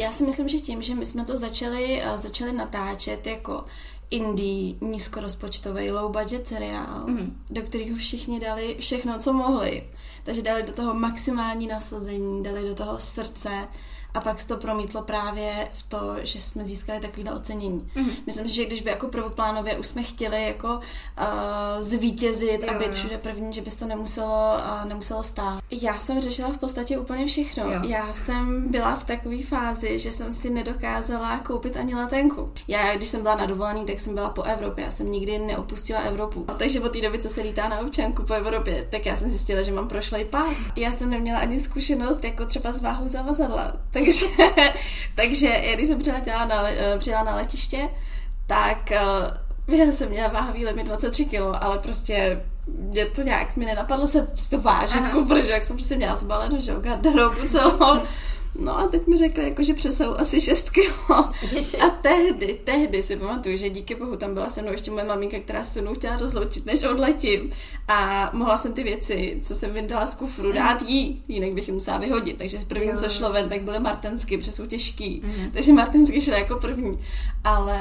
Já si myslím, že tím, že my jsme to začali, uh, začali natáčet jako indie, nízkorozpočtový, low budget seriál, mm. do kterého všichni dali všechno, co mohli. Takže dali do toho maximální nasazení, dali do toho srdce, a pak se to promítlo právě v to, že jsme získali takovýhle ocenění. Mm-hmm. Myslím si, že když by jako prvoplánově už jsme chtěli jako uh, zvítězit jo, a být všude první, že bys to nemuselo, uh, nemuselo stát. Já jsem řešila v podstatě úplně všechno. Jo. Já jsem byla v takové fázi, že jsem si nedokázala koupit ani letenku. Já, když jsem byla na dovolený, tak jsem byla po Evropě. Já jsem nikdy neopustila Evropu. Takže od té doby, co se lítá na občanku po Evropě, tak já jsem zjistila, že mám prošlej pás. Já jsem neměla ani zkušenost jako třeba s váhou zavazadla. Takže, takže když jsem přiletěla na, eh, přijela na letiště, tak já jsem měla váhový limit 23 kg, ale prostě mě to nějak mi nenapadlo se to vážit, protože jak jsem prostě měla zbalenou, že garderobu celou. No a teď mi řekli, jako, že přesou asi 6 kilo. A tehdy, tehdy si pamatuju, že díky bohu tam byla se mnou ještě moje maminka, která se mnou chtěla rozloučit, než odletím. A mohla jsem ty věci, co jsem vyndala z kufru, dát jí, jinak bych ji musela vyhodit. Takže první, co šlo ven, tak byly martensky, protože jsou těžký. Mm. Takže martensky šly jako první. Ale,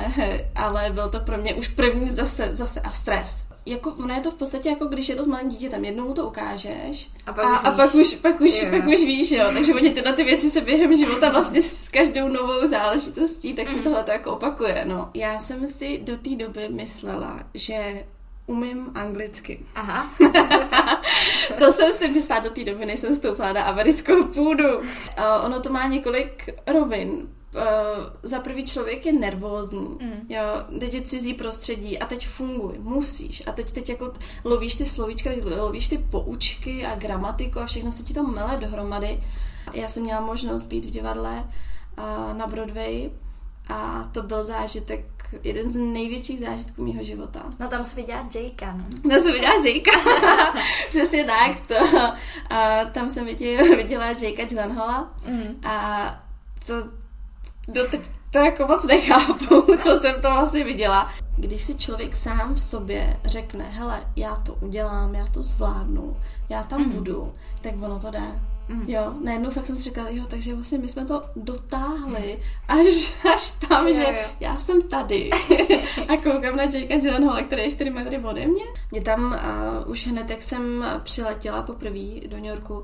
ale byl to pro mě už první zase, zase a stres jako, ono je to v podstatě jako když je to s malým dítětem, jednou mu to ukážeš a pak, a, už, a pak, už, pak, už, pak už víš, jo, takže oni tyhle ty věci se během života vlastně s každou novou záležitostí, tak se mm. tohle to jako opakuje, no. Já jsem si do té doby myslela, že umím anglicky. Aha. to jsem si myslela do té doby, než jsem vstoupila na americkou půdu. Uh, ono to má několik rovin uh, za prvý člověk je nervózní, mm. jo, teď je cizí prostředí a teď funguj, musíš a teď teď jako lovíš ty slovíčka, lovíš ty poučky a gramatiku a všechno se ti to mele dohromady. Já jsem měla možnost být v divadle uh, na Broadway a to byl zážitek jeden z největších zážitků mého života. No tam se viděla Jakea, no? Tam se viděla Jakea, přesně tak. To, a tam jsem viděla, viděla Jakea Gyllenhaala mm. a to, doteď to jako moc nechápu, co jsem to vlastně viděla. Když si člověk sám v sobě řekne, hele, já to udělám, já to zvládnu, já tam mm. budu, tak ono to jde. Mm. Jo, najednou fakt jsem si říkala, jo, takže vlastně my jsme to dotáhli až, až tam, je, že je. já jsem tady a koukám na Jakea Gyllenhaala, který je 4 metry ode mě. Mě tam uh, už hned, jak jsem přiletěla poprvé do New Yorku,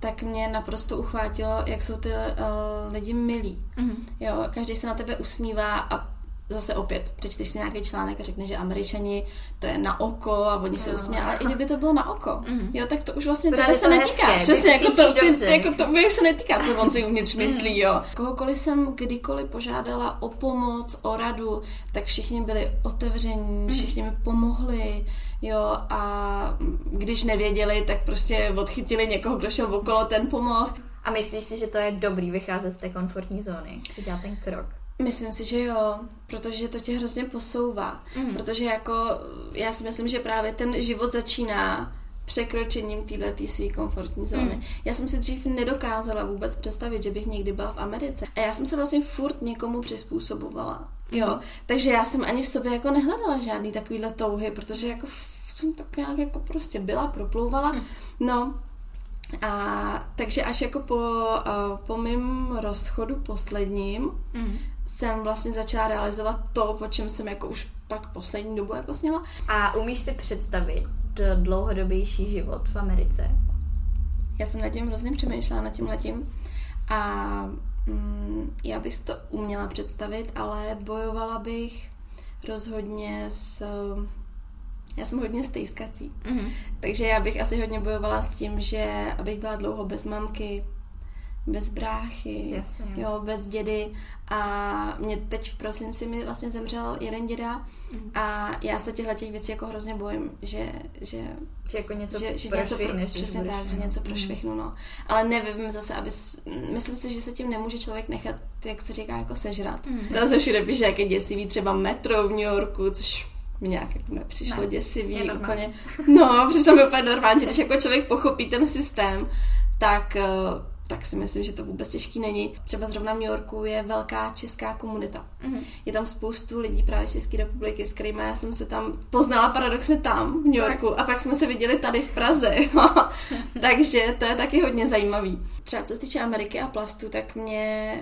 tak mě naprosto uchvátilo, jak jsou ty uh, lidi milí. Mm-hmm. Jo, každý se na tebe usmívá a zase opět přečteš si nějaký článek a řekne, že američani to je na oko a oni se usmějí, ale i kdyby to bylo na oko, mm-hmm. jo, tak to už vlastně tebe se netýká. Hezké, Přesně, jako to, ty, ty, jako to mě se netýká, co on si uvnitř mhm. myslí, jo. Kohokoliv jsem kdykoliv požádala o pomoc, o radu, tak všichni byli otevření, mm-hmm. všichni mi pomohli, jo, a když nevěděli, tak prostě odchytili někoho, kdo šel okolo, ten pomohl. A myslíš si, že to je dobrý vycházet z té komfortní zóny, udělat ten krok? Myslím si, že jo, protože to tě hrozně posouvá. Mm. Protože jako, já si myslím, že právě ten život začíná překročením této své komfortní zóny. Mm. Já jsem si dřív nedokázala vůbec představit, že bych někdy byla v Americe. A já jsem se vlastně furt někomu přizpůsobovala. Jo, takže já jsem ani v sobě jako nehledala žádný takovýhle touhy, protože jako jsem tak nějak jako prostě byla, proplouvala. Mm. No, a takže až jako po, uh, po mém rozchodu posledním mm jsem vlastně začala realizovat to, o čem jsem jako už pak poslední dobu jako sněla. A umíš si představit dlouhodobější život v Americe? Já jsem nad tím hrozně přemýšlela, nad tím letím. A mm, já bych to uměla představit, ale bojovala bych rozhodně s... Já jsem hodně stejskací. Mm-hmm. Takže já bych asi hodně bojovala s tím, že abych byla dlouho bez mamky, bez bráchy, Jasně. jo, bez dědy a mě teď v prosinci mi vlastně zemřel jeden děda mm. a já se těchto těch věcí jako hrozně bojím, že, že, že jako něco že, že něco pro, přesně tak, že něco prošvihnu, no. Ale nevím zase, aby, myslím si, že se tím nemůže člověk nechat, jak se říká, jako sežrat. Mm. To se všude píše, jak je děsivý třeba metro v New Yorku, což mi nějak jako nepřišlo ne, děsivý úplně. No, přišlo mi úplně normálně, když jako člověk pochopí ten systém, tak uh, tak si myslím, že to vůbec těžký není. Třeba zrovna v New Yorku je velká česká komunita. Mm-hmm. Je tam spoustu lidí právě z České republiky, s kterými já jsem se tam poznala paradoxně tam v New Yorku tak. a pak jsme se viděli tady v Praze. Takže to je taky hodně zajímavý. Třeba co se týče Ameriky a plastu, tak mě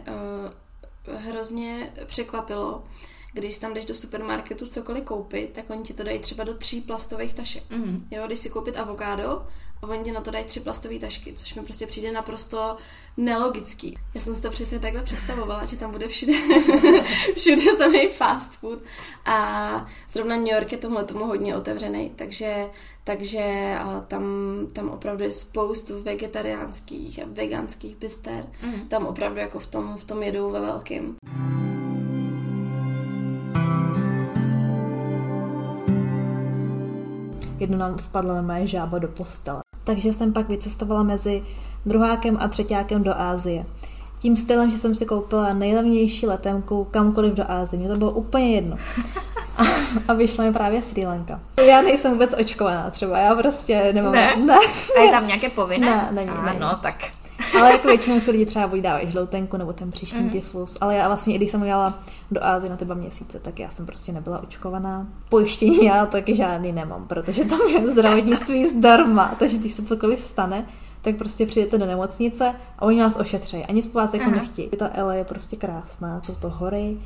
uh, hrozně překvapilo, když tam jdeš do supermarketu cokoliv koupit, tak oni ti to dají třeba do tří plastových tašek. Mm. Jo, když si koupit avokádo, a oni ti na to dají tři plastové tašky, což mi prostě přijde naprosto nelogický. Já jsem si to přesně takhle představovala, že tam bude všude, všude samý fast food a zrovna New York je tomhle tomu hodně otevřený, takže, takže tam, tam opravdu je spoustu vegetariánských a veganských bister. Mm. Tam opravdu jako v tom, v tom jedou ve velkým. jedno nám spadla moje žába do postele takže jsem pak vycestovala mezi druhákem a třetíákem do Ázie. Tím stylem, že jsem si koupila nejlevnější letenku kamkoliv do Ázie. Mně to bylo úplně jedno. A, a vyšla mi právě Sri Lanka. Já nejsem vůbec očkovaná třeba, já prostě nemám... Ne? ne. A je tam nějaké povinné? Ne, není, není. No, tak ale jako většinou si lidi třeba buď dávají žloutenku nebo ten příští mm. tyfus. Ale já vlastně, i když jsem jela do Ázie na ty dva měsíce, tak já jsem prostě nebyla očkovaná. Pojištění já taky žádný nemám, protože tam je zdravotnictví zdarma. Takže když se cokoliv stane, tak prostě přijdete do nemocnice a oni vás ošetří. A nic po vás jako nechtějí. Ta Ele je prostě krásná, jsou to hory,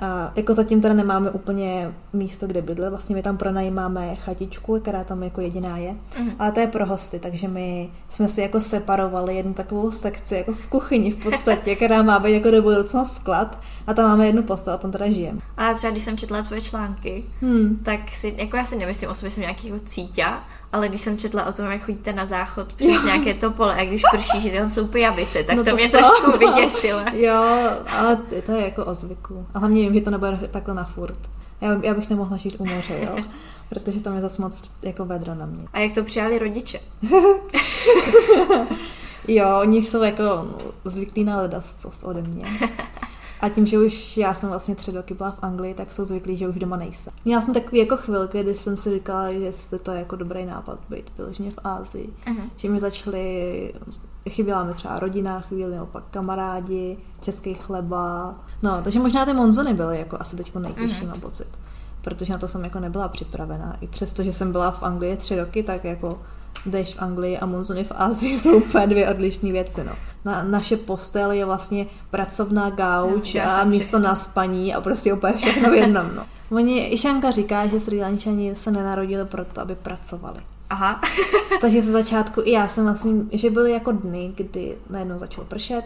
a jako zatím teda nemáme úplně místo, kde bydlet, vlastně my tam pronajímáme chatičku, která tam jako jediná je, mm. ale to je pro hosty, takže my jsme si jako separovali jednu takovou sekci jako v kuchyni v podstatě, která má být jako do budoucna sklad a tam máme jednu postel a tam teda žijeme. A třeba když jsem četla tvoje články, hmm. tak si, jako já si nemyslím o sobě, jsem nějaký jako cítě, ale když jsem četla o tom, jak chodíte na záchod přes nějaké to pole a když prší, že tam jsou pijavice, tak no to, to mě trošku vyděsilo. jo, ale to je jako o zvyku. A hlavně vím, že to nebude takhle na furt. Já, já bych nemohla žít u moře, jo? Protože tam je zase moc jako vedro na mě. A jak to přijali rodiče? jo, oni jsou jako zvyklí na ledascos ode mě. A tím, že už já jsem vlastně tři roky byla v Anglii, tak jsou zvyklí, že už doma nejsem. Měla jsem takový jako chvilky, kdy jsem si říkala, že jste to je jako dobrý nápad být vyloženě v Ázii. Uh-huh. Že mi začaly, chyběla mi třeba rodina, chvíli opak kamarádi, český chleba. No, takže možná ty monzony byly jako asi teď nejtěžší, uh-huh. mám pocit. Protože na to jsem jako nebyla připravená. I přesto, že jsem byla v Anglii tři roky, tak jako jdeš v Anglii a monzuny v Ázii jsou úplně dvě odlišné věci. No. Na, naše postel je vlastně pracovná gauč no, a místo na spaní a prostě úplně všechno v jednom. No. Oni, Išanka říká, že Sri Lančani se nenarodili proto, aby pracovali. Aha. Takže ze začátku i já jsem vlastně, že byly jako dny, kdy najednou začalo pršet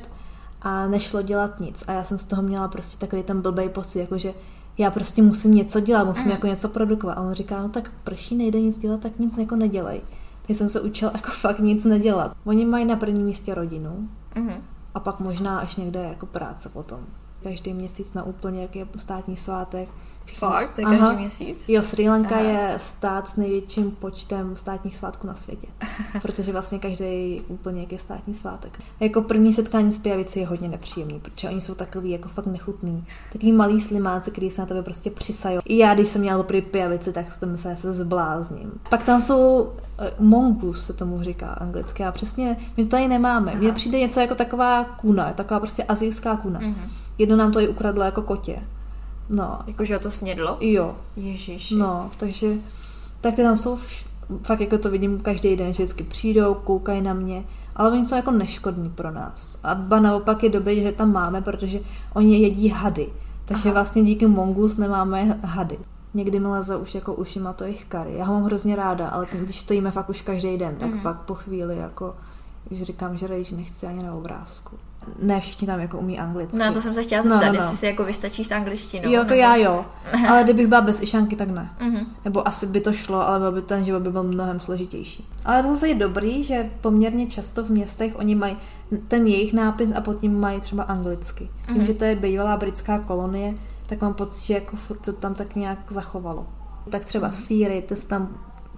a nešlo dělat nic. A já jsem z toho měla prostě takový ten blbej pocit, jako že já prostě musím něco dělat, musím mm. jako něco produkovat. A on říká, no tak prší, nejde nic dělat, tak nic jako nedělej. Já jsem se učila jako fakt nic nedělat. Oni mají na prvním místě rodinu mm-hmm. a pak možná až někde jako práce potom. Každý měsíc na úplně, jak je státní svátek, Fakt? To je každý měsíc? Jo, Sri Lanka Aha. je stát s největším počtem státních svátků na světě. protože vlastně každý úplně jak je státní svátek. Jako první setkání s pijavici je hodně nepříjemný, protože oni jsou takový jako fakt nechutný. Takový malý slimáci, který se na tebe prostě přisají. I já, když jsem měla poprvé pijavici, tak jsem se, se zblázním. Pak tam jsou uh, mongus, se tomu říká anglicky. A přesně, my to tady nemáme. Mně přijde něco jako taková kuna, taková prostě azijská kuna. Mm-hmm. Jedno nám to i ukradlo jako kotě. No. Jakože to snědlo? Jo. Ježiši. No, takže tak ty tam jsou vš- fakt jako to vidím každý den, že vždycky přijdou, koukají na mě, ale oni jsou jako neškodní pro nás. A ba naopak je dobré, že tam máme, protože oni jedí hady. Takže Aha. vlastně díky mongus nemáme hady. Někdy mi leze už jako ušima to jejich kary. Já ho mám hrozně ráda, ale ten, když to jíme fakt už každý den, tak mm. pak po chvíli jako už říkám, že rejži nechci ani na obrázku ne všichni tam jako umí anglicky. No to jsem se chtěla zeptat, no, no, no. jestli si jako vystačíš s angličtinou. Jo, jako nebo... já jo, ale kdybych byla bez išanky, tak ne. Uh-huh. Nebo asi by to šlo, ale byl by ten život by byl mnohem složitější. Ale to zase je dobrý, že poměrně často v městech oni mají ten jejich nápis a pod tím mají třeba anglicky. Tím, uh-huh. že to je bývalá britská kolonie, tak mám pocit, že jako furt to tam tak nějak zachovalo. Tak třeba uh-huh. síry, to se tam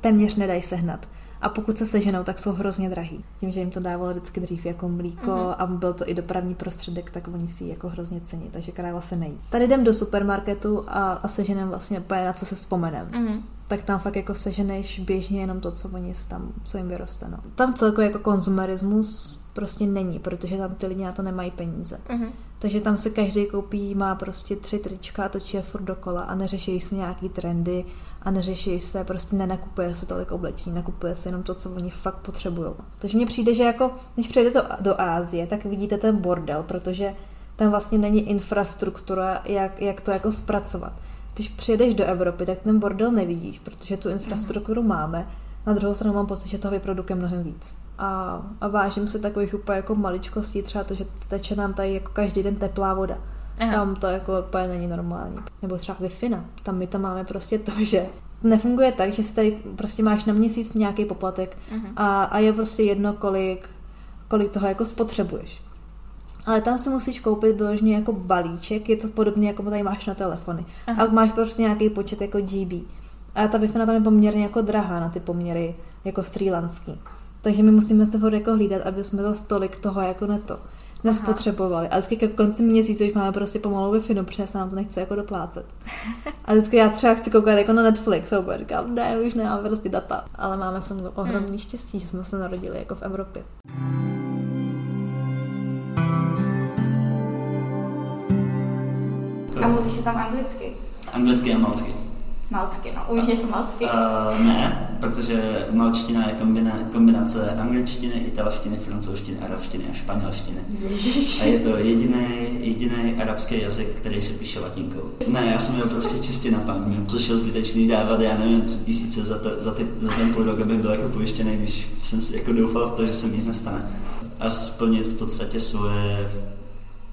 téměř nedají sehnat a pokud se seženou, tak jsou hrozně drahý. Tím, že jim to dávalo vždycky dřív jako mlíko mm-hmm. a byl to i dopravní prostředek, tak oni si jako hrozně cení, takže kráva se nejí. Tady jdem do supermarketu a, a seženem vlastně úplně na co se vzpomenem. Mm-hmm tak tam fakt jako seženeš běžně jenom to, co oni tam, co jim vyroste. No. Tam celkově jako konzumerismus prostě není, protože tam ty lidi na to nemají peníze. Uh-huh. Takže tam se každý koupí, má prostě tři trička a točí je furt dokola a neřeší se nějaký trendy a neřeší se, prostě nenakupuje se tolik oblečení, nakupuje se jenom to, co oni fakt potřebují. Takže mně přijde, že jako, když přijdete do, do Ázie, tak vidíte ten bordel, protože tam vlastně není infrastruktura, jak, jak to jako zpracovat. Když přijedeš do Evropy, tak ten bordel nevidíš, protože tu infrastrukturu máme. Na druhou stranu mám pocit, že toho vyprodukuje mnohem víc. A, a vážím se takových úplně jako maličkostí, třeba to, že teče nám tady jako každý den teplá voda. Aha. Tam to jako úplně není normální. Nebo třeba wi Tam my tam máme prostě to, že nefunguje tak, že si tady prostě máš na měsíc nějaký poplatek uh-huh. a, a je prostě jedno, kolik, kolik toho jako spotřebuješ. Ale tam si musíš koupit vyloženě jako balíček, je to podobné, jako tady máš na telefony. Aha. A máš prostě nějaký počet jako GB. A ta wi tam je poměrně jako drahá na ty poměry jako srílanský. Takže my musíme se furt jako hlídat, aby jsme za stolik toho jako neto nespotřebovali. A vždycky k konci měsíce už máme prostě pomalu wi no, protože se nám to nechce jako doplácet. A vždycky já třeba chci koukat jako na Netflix a říkám, ne, už nemám prostě data. Ale máme v tom ohromný hmm. štěstí, že jsme se narodili jako v Evropě. A mluvíš se tam anglicky? Anglicky a malcky. Malcky, no. Umíš něco malcky? Uh, ne, protože malčtina je kombina, kombinace angličtiny, italštiny, francouzštiny, arabštiny a španělštiny. Ježiš. A je to jediný, jediný arabský jazyk, který se píše latinkou. Ne, já jsem měl prostě čistě na paměť. Přišel zbytečný dávat, já nevím, tři tisíce za, to, za, ty, za ten půl rok, aby byl jako pojištěný, když jsem si jako doufal v to, že se mi nic nestane. A splnit v podstatě svoje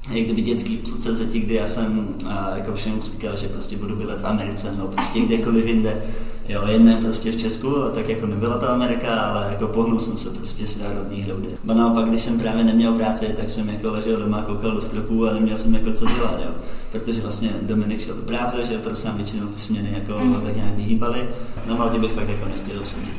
jak kdyby dětský předsevzetí, kdy já jsem a, jako všem říkal, že prostě budu bydlet v Americe nebo prostě kdekoliv jinde. Jo, jedné prostě v Česku, a tak jako nebyla to Amerika, ale jako pohnul jsem se prostě z národní hloudy. A naopak, když jsem právě neměl práci, tak jsem jako ležel doma, koukal do stropu a neměl jsem jako co dělat, jo. Protože vlastně Dominik šel do práce, že prostě většinou ty směny jako mm. tak nějak vyhýbaly. Na Maldě bych fakt jako nechtěl třebit.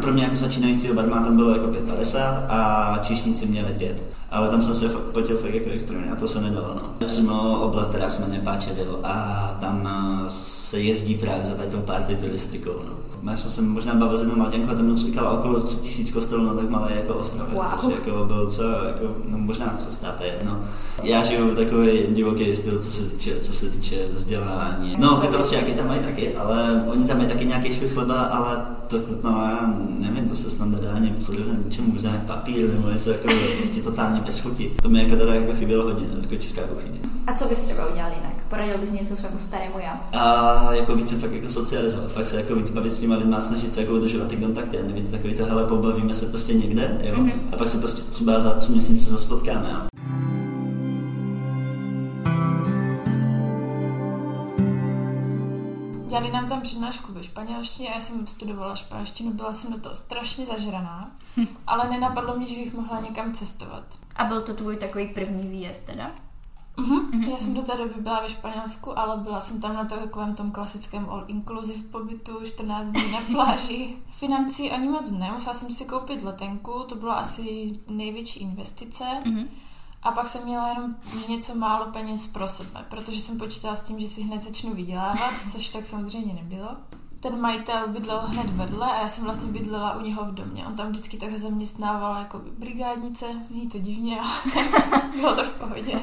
Pro mě jako začínajícího barmáta bylo jako 5,50 a čišníci měli 5 ale tam jsem se potil fakt jako extrémně a to se nedalo. No. Přímo oblast, která se jmenuje Páčevil a tam eh, se jezdí právě za takovou party turistikou. No. Já jsem se možná bavil s jednou Maltěnkou a tam říkala okolo 3000 kostelů na tak malé jako ostrově, wow. což jako byl co, jako, no možná přestá, to jedno. Já žiju takový divoký styl, co se týče, co se týče vzdělávání. No, ty jaký tam mají taky, ale oni tam mají taky nějaký svůj chleba, ale to chutnalo, já nevím, to se snad nedá ani především čemu, možná papír nebo něco jako prostě totálně bez chuti. To mi jako teda jako chybělo hodně, jako česká kuchyně. A co bys třeba udělal jinak? Poradil bys něco svému starému já? A jako více fakt jako socializovat, fakt se jako víc bavit s těma lidma, snažit se jako udržovat ty kontakty, a nevím, takový to, hele, pobavíme se prostě někde, jo, mm-hmm. a pak se prostě třeba za tři měsíce zase potkáme, jo. Dělali nám tam přednášku ve španělštině a já jsem studovala španělštinu, byla jsem do toho strašně zažraná, ale nenapadlo mě, že bych mohla někam cestovat. A byl to tvůj takový první výjezd teda? Uh-huh. Uh-huh. Já jsem do té doby byla ve Španělsku, ale byla jsem tam na takovém tom klasickém all-inclusive pobytu, 14 dní na pláži. Financí ani moc ne, musela jsem si koupit letenku, to byla asi největší investice. Uh-huh. A pak jsem měla jenom něco málo peněz pro sebe, protože jsem počítala s tím, že si hned začnu vydělávat, což tak samozřejmě nebylo. Ten majitel bydlel hned vedle a já jsem vlastně bydlela u něho v domě. On tam vždycky tak zaměstnával jako brigádnice, zní to divně, ale bylo to v pohodě.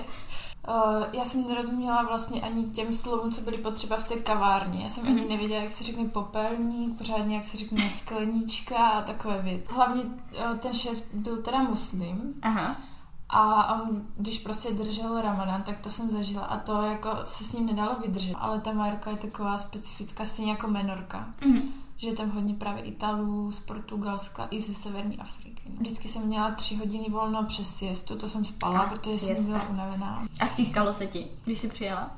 Uh, já jsem nerozuměla vlastně ani těm slovům, co byly potřeba v té kavárně. Já jsem mm. ani mhm. nevěděla, jak se řekne popelník, pořádně jak se řekne sklenička a takové věci. Hlavně uh, ten šéf byl teda muslim. Aha. A on, když prostě držel Ramadan, tak to jsem zažila a to jako se s ním nedalo vydržet. Ale ta Majorka je taková specifická, stejně jako Menorka. Mm-hmm. Že je tam hodně právě Italů, z Portugalska i ze Severní Afriky. Vždycky jsem měla tři hodiny volno přes siestu, to jsem spala, a, protože siesta. jsem byla unavená. A stýskalo se ti, když jsi přijela?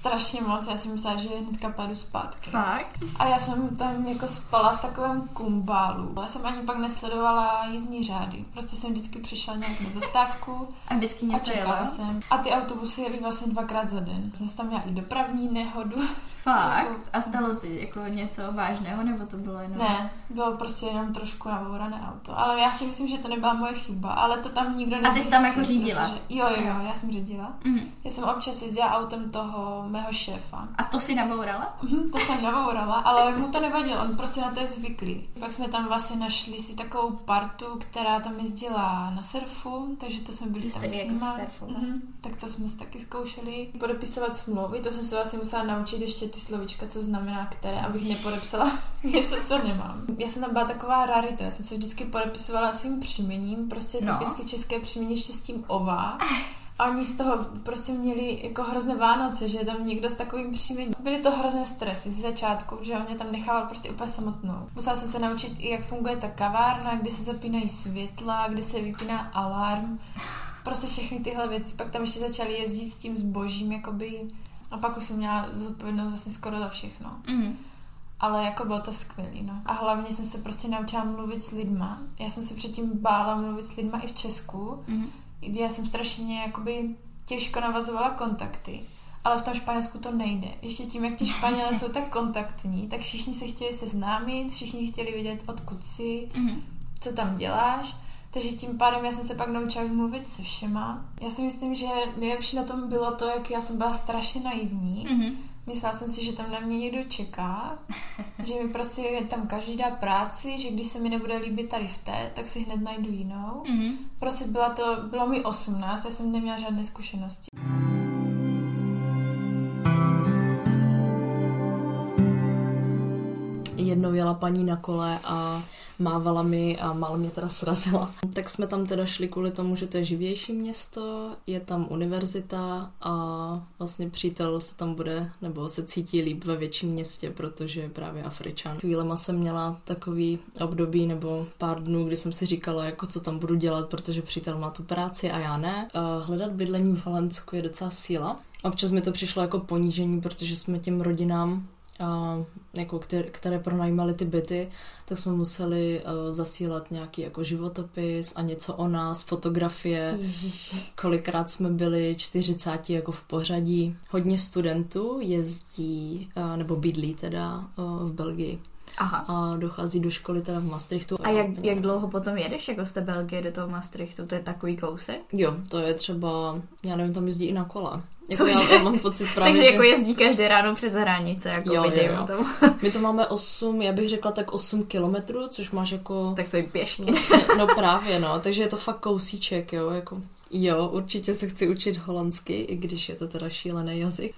strašně moc, já jsem myslela, že hnedka padu zpátky. Fakt? A já jsem tam jako spala v takovém kumbálu. Já jsem ani pak nesledovala jízdní řády. Prostě jsem vždycky přišla nějak na zastávku a vždycky něco a čekala jela. jsem. A ty autobusy jeli vlastně dvakrát za den. Jsem tam měla i dopravní nehodu. Fakt? Jako, a stalo si jako něco vážného, nebo to bylo jenom... Ne, bylo prostě jenom trošku nabourané auto. Ale já si myslím, že to nebyla moje chyba, ale to tam nikdo nezjistil. A ty jsi tam jako řídila? Protože, jo, jo, jo, já jsem řídila. Mm-hmm. Já jsem občas jezdila autem toho mého šéfa. A to si nabourala? Mm, to jsem nabourala, ale mu to nevadilo, on prostě na to je zvyklý. Pak jsme tam vlastně našli si takovou partu, která tam jezdila na surfu, takže to jsme byli tam s jako nima. Jako mm-hmm. Tak to jsme si taky zkoušeli. Podepisovat smlouvy, to jsem se vlastně musela naučit ještě ty slovička, co znamená které, abych nepodepsala něco, co nemám. Já jsem tam byla taková rarita, já jsem se vždycky podepisovala svým příjmením, prostě no. typicky české příjmení ještě s tím ova. A oni z toho prostě měli jako hrozné Vánoce, že je tam někdo s takovým příjmením. Byly to hrozné stresy z začátku, že on mě tam nechával prostě úplně samotnou. Musela jsem se naučit i, jak funguje ta kavárna, kde se zapínají světla, kde se vypíná alarm. Prostě všechny tyhle věci. Pak tam ještě začali jezdit s tím zbožím, jakoby. A pak už jsem měla zodpovědnost vlastně skoro za všechno. Mm ale jako bylo to skvělý, no. A hlavně jsem se prostě naučila mluvit s lidma. Já jsem se předtím bála mluvit s lidma i v Česku, mm-hmm. kdy já jsem strašně jakoby těžko navazovala kontakty. Ale v tom Španělsku to nejde. Ještě tím, jak ti Španělé jsou tak kontaktní, tak všichni se chtěli seznámit, všichni chtěli vědět, odkud jsi, mm-hmm. co tam děláš. Takže tím pádem já jsem se pak naučila mluvit se všema. Já si myslím, že nejlepší na tom bylo to, jak já jsem byla strašně naivní. Mm-hmm Myslela jsem si, že tam na mě někdo čeká, že mi prostě tam každý dá práci, že když se mi nebude líbit tady v té, tak si hned najdu jinou. Mm-hmm. Prostě byla to, bylo mi 18, já jsem neměla žádné zkušenosti. Jednou jela paní na kole a mávala mi a málo mě teda srazila. Tak jsme tam teda šli kvůli tomu, že to je živější město, je tam univerzita a vlastně přítel se tam bude, nebo se cítí líp ve větším městě, protože je právě Afričan. Chvílema jsem měla takový období nebo pár dnů, kdy jsem si říkala, jako co tam budu dělat, protože přítel má tu práci a já ne. Hledat bydlení v Holandsku je docela síla. Občas mi to přišlo jako ponížení, protože jsme těm rodinám a, jako které, které pronajímaly ty byty, tak jsme museli uh, zasílat nějaký jako životopis a něco o nás, fotografie. Ježiši. Kolikrát jsme byli 40 jako v pořadí. Hodně studentů jezdí, uh, nebo bydlí teda uh, v Belgii. Aha. A dochází do školy teda v Maastrichtu. A jak, jak dlouho potom jedeš jako z té Belgie do toho Maastrichtu? To je takový kousek? Jo, to je třeba, já nevím, tam jezdí i na kole. Jako já, já mám pocit právě, Takže že... jako jezdí každý ráno přes hranice, jako jo, jo, jo. Tomu. My to máme 8, já bych řekla tak 8 kilometrů, což máš jako... Tak to je pěšky. Vlastně, no právě, no, takže je to fakt kousíček, jo, jako... Jo, určitě se chci učit holandsky, i když je to teda šílený jazyk.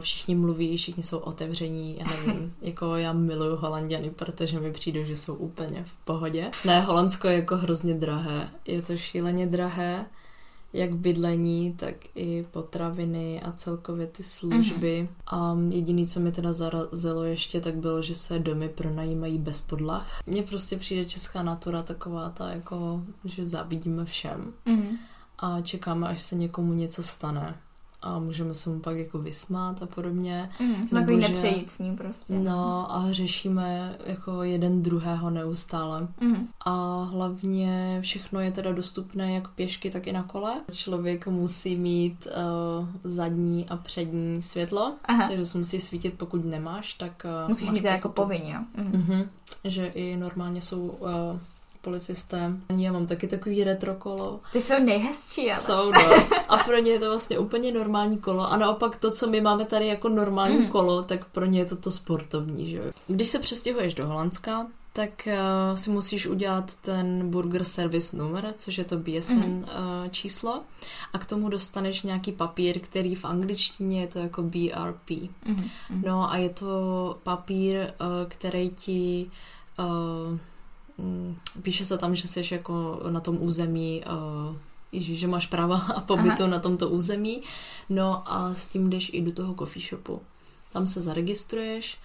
Všichni mluví, všichni jsou otevření, já nevím, jako já miluju Holanděny, protože mi přijde, že jsou úplně v pohodě. Ne, Holandsko je jako hrozně drahé, je to šíleně drahé, jak bydlení, tak i potraviny a celkově ty služby. Mm-hmm. A jediný, co mi teda zarazilo ještě, tak bylo, že se domy pronajímají bez podlah. Mně prostě přijde česká natura taková ta, jako, že závidíme všem. Mm-hmm. A čekáme, až se někomu něco stane a můžeme se mu pak jako vysmát a podobně. Mm, takový nepřejít s ním prostě. No a řešíme jako jeden druhého neustále. Mm. A hlavně všechno je teda dostupné jak pěšky, tak i na kole. Člověk musí mít uh, zadní a přední světlo, Aha. takže se musí svítit, pokud nemáš, tak uh, Musíš mít jako povinně. Mm. Mm-hmm. Že i normálně jsou uh, policisté. Já mám taky takový retro kolo. Ty jsou nejhezčí, ale. Jsou, no. A pro ně je to vlastně úplně normální kolo. A naopak to, co my máme tady jako normální mm. kolo, tak pro ně je to to sportovní, že jo. Když se přestěhuješ do Holandska, tak uh, si musíš udělat ten Burger Service number, což je to BSN mm. uh, číslo a k tomu dostaneš nějaký papír, který v angličtině je to jako BRP. Mm. No a je to papír, uh, který ti uh, píše se tam, že jsi jako na tom území uh, Ježíš, že máš práva a pobytu Aha. na tomto území. No a s tím jdeš i do toho coffee shopu. Tam se zaregistruješ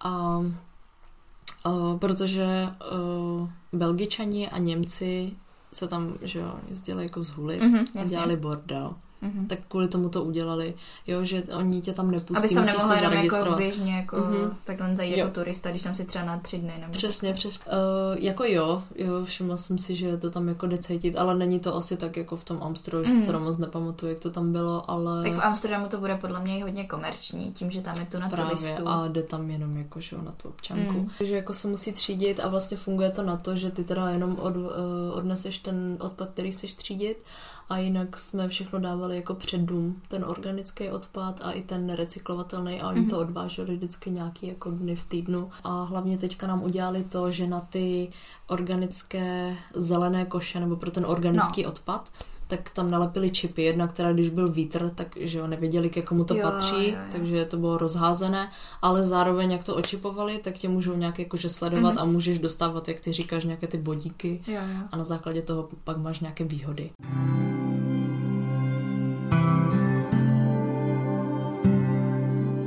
a uh, protože uh, Belgičani a Němci se tam, že jo, jezdili jako zhulit mm-hmm, a dělali bordel mm-hmm. tak kvůli tomu to udělali, jo, že oni tě tam nepustí, Abys tam musíš se jako zaregistrovat. Jako běžně jako mm-hmm. takhle zajít jako turista, když tam si třeba na tři dny. Nebo přesně, přesně. Uh, jako jo, jo, všimla jsem si, že to tam jako decejtit, ale není to asi tak jako v tom Amsterdamu, mm-hmm. to moc nepamatuju, jak to tam bylo, ale... Tak v Amsterdamu to bude podle mě hodně komerční, tím, že tam je to na Právě, turistu. a jde tam jenom jako, že na tu občanku. Mm. Takže jako se musí třídit a vlastně funguje to na to, že ty teda jenom od, uh, odneseš ten odpad, který chceš třídit a jinak jsme všechno dávali jako před dům, ten organický odpad a i ten recyklovatelný a oni mm-hmm. to odváželi vždycky nějaký jako dny v týdnu a hlavně teďka nám udělali to, že na ty organické zelené koše nebo pro ten organický no. odpad tak tam nalepili čipy. Jedna, která když byl vítr, tak že jo, nevěděli, k jakomu to jo, patří, jo, jo. takže to bylo rozházené, ale zároveň, jak to očipovali, tak tě můžou nějak jakože sledovat mm-hmm. a můžeš dostávat, jak ty říkáš, nějaké ty bodíky jo, jo. a na základě toho pak máš nějaké výhody.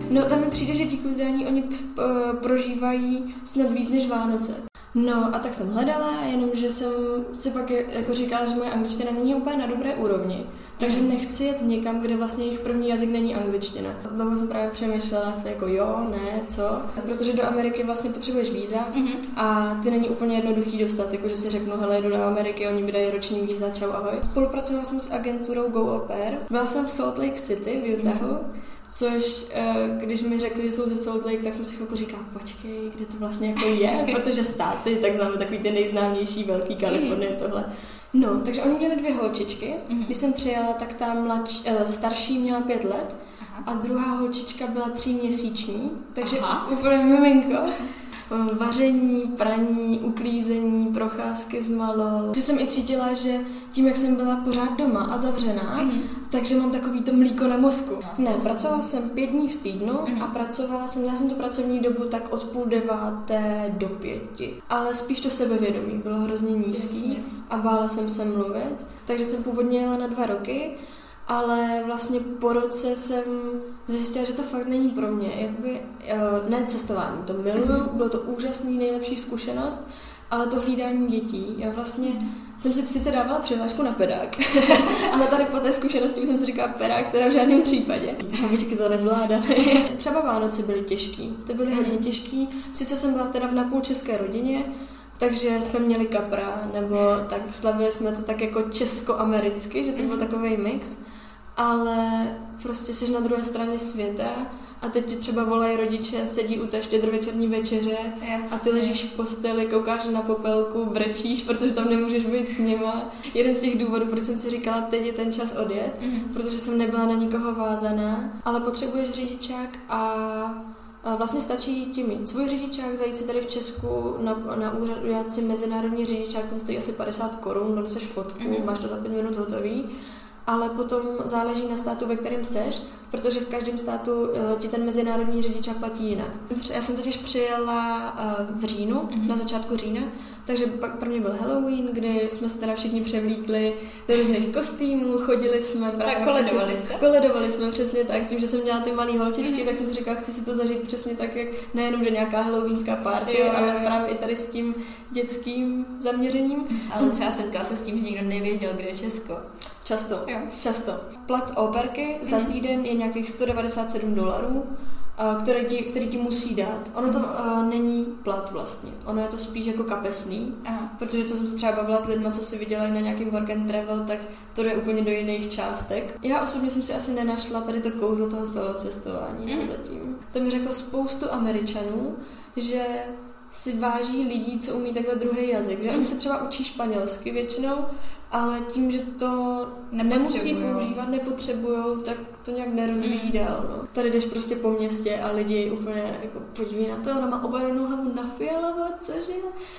No tam mi přijde, že ti kuzdání oni p- p- prožívají snad víc než Vánoce. No a tak jsem hledala, jenomže jsem si pak jako říkala, že moje angličtina není úplně na dobré úrovni. Takže nechci jet někam, kde vlastně jejich první jazyk není angličtina. Dlouho jsem právě přemýšlela, jestli jako jo, ne, co. Protože do Ameriky vlastně potřebuješ víza mm-hmm. a ty není úplně jednoduchý dostat, jako že si řeknu, hele, jdu do Ameriky, oni mi dají roční víza, čau, ahoj. Spolupracovala jsem s agenturou Go Au Pair. Byla jsem v Salt Lake City v Utahu. Mm-hmm. Což, když mi řekli, že jsou ze Salt Lake, tak jsem si chvilku říkala, počkej, kde to vlastně jako je, protože státy, tak známe takový ty nejznámější, velký Kalifornie, tohle. No, takže oni měli dvě holčičky. Mm-hmm. Když jsem přijela, tak ta mladš, uh, starší měla pět let a druhá holčička byla tříměsíční, takže Aha. úplně miminko. Vaření, praní, uklízení, procházky s malou. Že jsem i cítila, že tím, jak jsem byla pořád doma a zavřená, mm-hmm. takže mám takový to mlíko na mozku. Ne, pracovala jsem pět dní v týdnu mm-hmm. a pracovala jsem, já jsem tu pracovní dobu tak od půl deváté do pěti. Ale spíš to sebevědomí bylo hrozně nízký Jasně. a bála jsem se mluvit. Takže jsem původně jela na dva roky ale vlastně po roce jsem zjistila, že to fakt není pro mě. Jakoby, eh, ne cestování, to miluju, bylo to úžasný, nejlepší zkušenost, ale to hlídání dětí, já vlastně jsem si sice dávala přihlášku na pedák, ale tady po té zkušenosti už jsem si říkala pedák, teda v žádném případě. Babičky to nezvládaly. Třeba Vánoce byly těžký, to byly hodně těžký. Sice jsem byla teda v napůl české rodině, takže jsme měli kapra, nebo tak slavili jsme to tak jako česko-americky, že to byl takový mix ale prostě jsi na druhé straně světa a teď ti třeba volají rodiče, sedí u té štědrovečerní večeře Jasně. a ty ležíš v posteli, koukáš na popelku, brečíš, protože tam nemůžeš být s nima. Jeden z těch důvodů, proč jsem si říkala, teď je ten čas odjet, mm-hmm. protože jsem nebyla na nikoho vázaná, ale potřebuješ řidičák a vlastně stačí ti mít svůj řidičák, zajít si tady v Česku na, na úřad, si mezinárodní řidičák, ten stojí asi 50 korun, doneseš fotku, mm-hmm. máš to za 5 minut hotový ale potom záleží na státu, ve kterém seš, protože v každém státu uh, ti ten mezinárodní řidičák platí jinak. Já jsem totiž přijela uh, v říjnu, mm-hmm. na začátku října, takže pak pro mě byl Halloween, kdy jsme se teda všichni převlíkli do různých kostýmů, chodili jsme právě... Tak koledovali jste? Koledovali jsme přesně tak, tím, že jsem měla ty malé holčičky, mm-hmm. tak jsem si říkala, chci si to zažít přesně tak, jak nejenom, že nějaká halloweenská party, jo, ale jo. právě i tady s tím dětským zaměřením. Ale třeba setkala se s tím, že nikdo nevěděl, kde je Česko. Často, jo. často. Plat operky za mhm. týden je nějakých 197 dolarů, který ti, který ti musí dát. Ono to uh, není plat vlastně, ono je to spíš jako kapesný, Aha. protože co jsem se třeba bavila s lidmi, co si vydělají na nějakým work and travel, tak to jde úplně do jiných částek. Já osobně jsem si asi nenašla tady to kouzlo toho solo cestování mm. zatím. To mi řeklo spoustu Američanů, že si váží lidí, co umí takhle druhý jazyk. Že oni se třeba učí španělsky většinou, ale tím, že to nemusí používat, nepotřebují, tak to nějak nerozvíjí mm. dál. No. Tady jdeš prostě po městě a lidi úplně jako podíví na to, ona má obarvenou hlavu na fialovo, cože?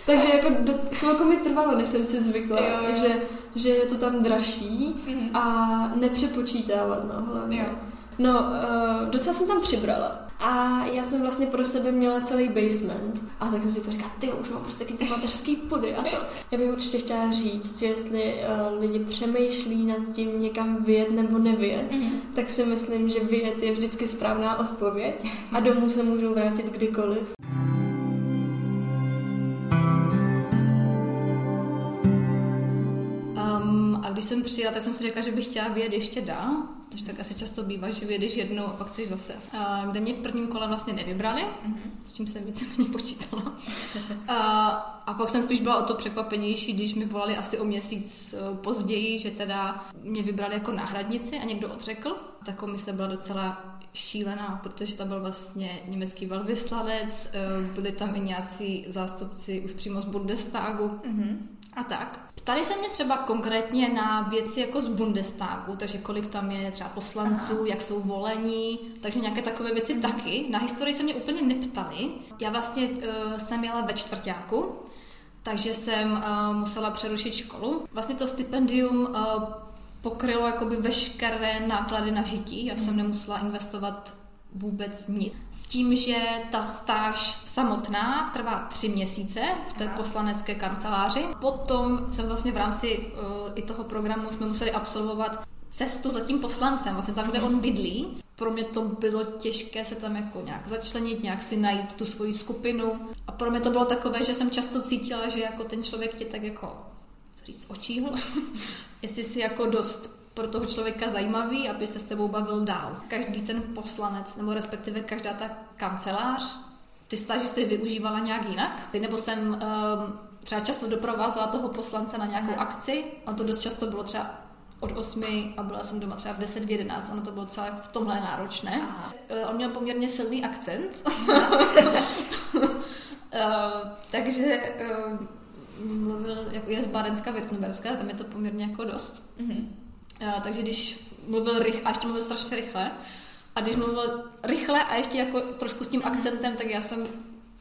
Takže jako do, chvilku mi trvalo, než jsem si zvykla, jo, jo. Že, že je to tam dražší mm. a nepřepočítávat no hlavně. Jo. No, uh, docela jsem tam přibrala. A já jsem vlastně pro sebe měla celý basement. A tak jsem si říkala, ty už mám prostě ty mateřský pody a to. Já bych určitě chtěla říct, že jestli uh, lidi přemýšlí nad tím někam vyjet nebo nevyjet, mm-hmm. tak si myslím, že vyjet je vždycky správná odpověď a domů se můžou vrátit kdykoliv. Když jsem přijela, tak jsem si řekla, že bych chtěla vyjet ještě dál což tak asi často bývá, že vyjedeš jednou a pak chceš zase. A kde mě v prvním kole vlastně nevybrali, mm-hmm. s čím jsem víceméně počítala. a, a pak jsem spíš byla o to překvapenější, když mi volali asi o měsíc e, později, že teda mě vybrali jako náhradnici a někdo odřekl. Ta komise byla docela šílená, protože tam byl vlastně německý velvyslanec, e, byli tam i nějací zástupci už přímo z Bundestagu mm-hmm. A tak. Ptali se mě třeba konkrétně na věci jako z Bundestagu, takže kolik tam je třeba poslanců, Aha. jak jsou volení, takže nějaké takové věci mhm. taky. Na historii se mě úplně neptali. Já vlastně uh, jsem jela ve čtvrtáku, takže jsem uh, musela přerušit školu. Vlastně to stipendium uh, pokrylo jakoby veškeré náklady na žití. Já jsem mhm. nemusela investovat vůbec nic. S tím, že ta stáž samotná trvá tři měsíce v té poslanecké kanceláři. Potom jsem vlastně v rámci uh, i toho programu jsme museli absolvovat cestu za tím poslancem, vlastně tam, kde on bydlí. pro mě to bylo těžké se tam jako nějak začlenit, nějak si najít tu svoji skupinu. A pro mě to bylo takové, že jsem často cítila, že jako ten člověk tě tak jako, co říct, očíhl. Jestli si jako dost pro toho člověka zajímavý, aby se s tebou bavil dál. Každý ten poslanec, nebo respektive každá ta kancelář, ty stážisty využívala nějak jinak. Nebo jsem um, třeba často doprovázela toho poslance na nějakou akci, a to dost často bylo třeba od 8 a byla jsem doma třeba v 10, v 11, ono to bylo celé v tomhle náročné. Aha. Eh, on měl poměrně silný akcent, uh, takže uh, mluvil, jako je z Barenska, Württemberska, tam je to poměrně jako dost. Mm-hmm. Uh, takže když mluvil rychle, a ještě mluvil strašně rychle, a když mluvil rychle a ještě jako trošku s tím akcentem, tak já jsem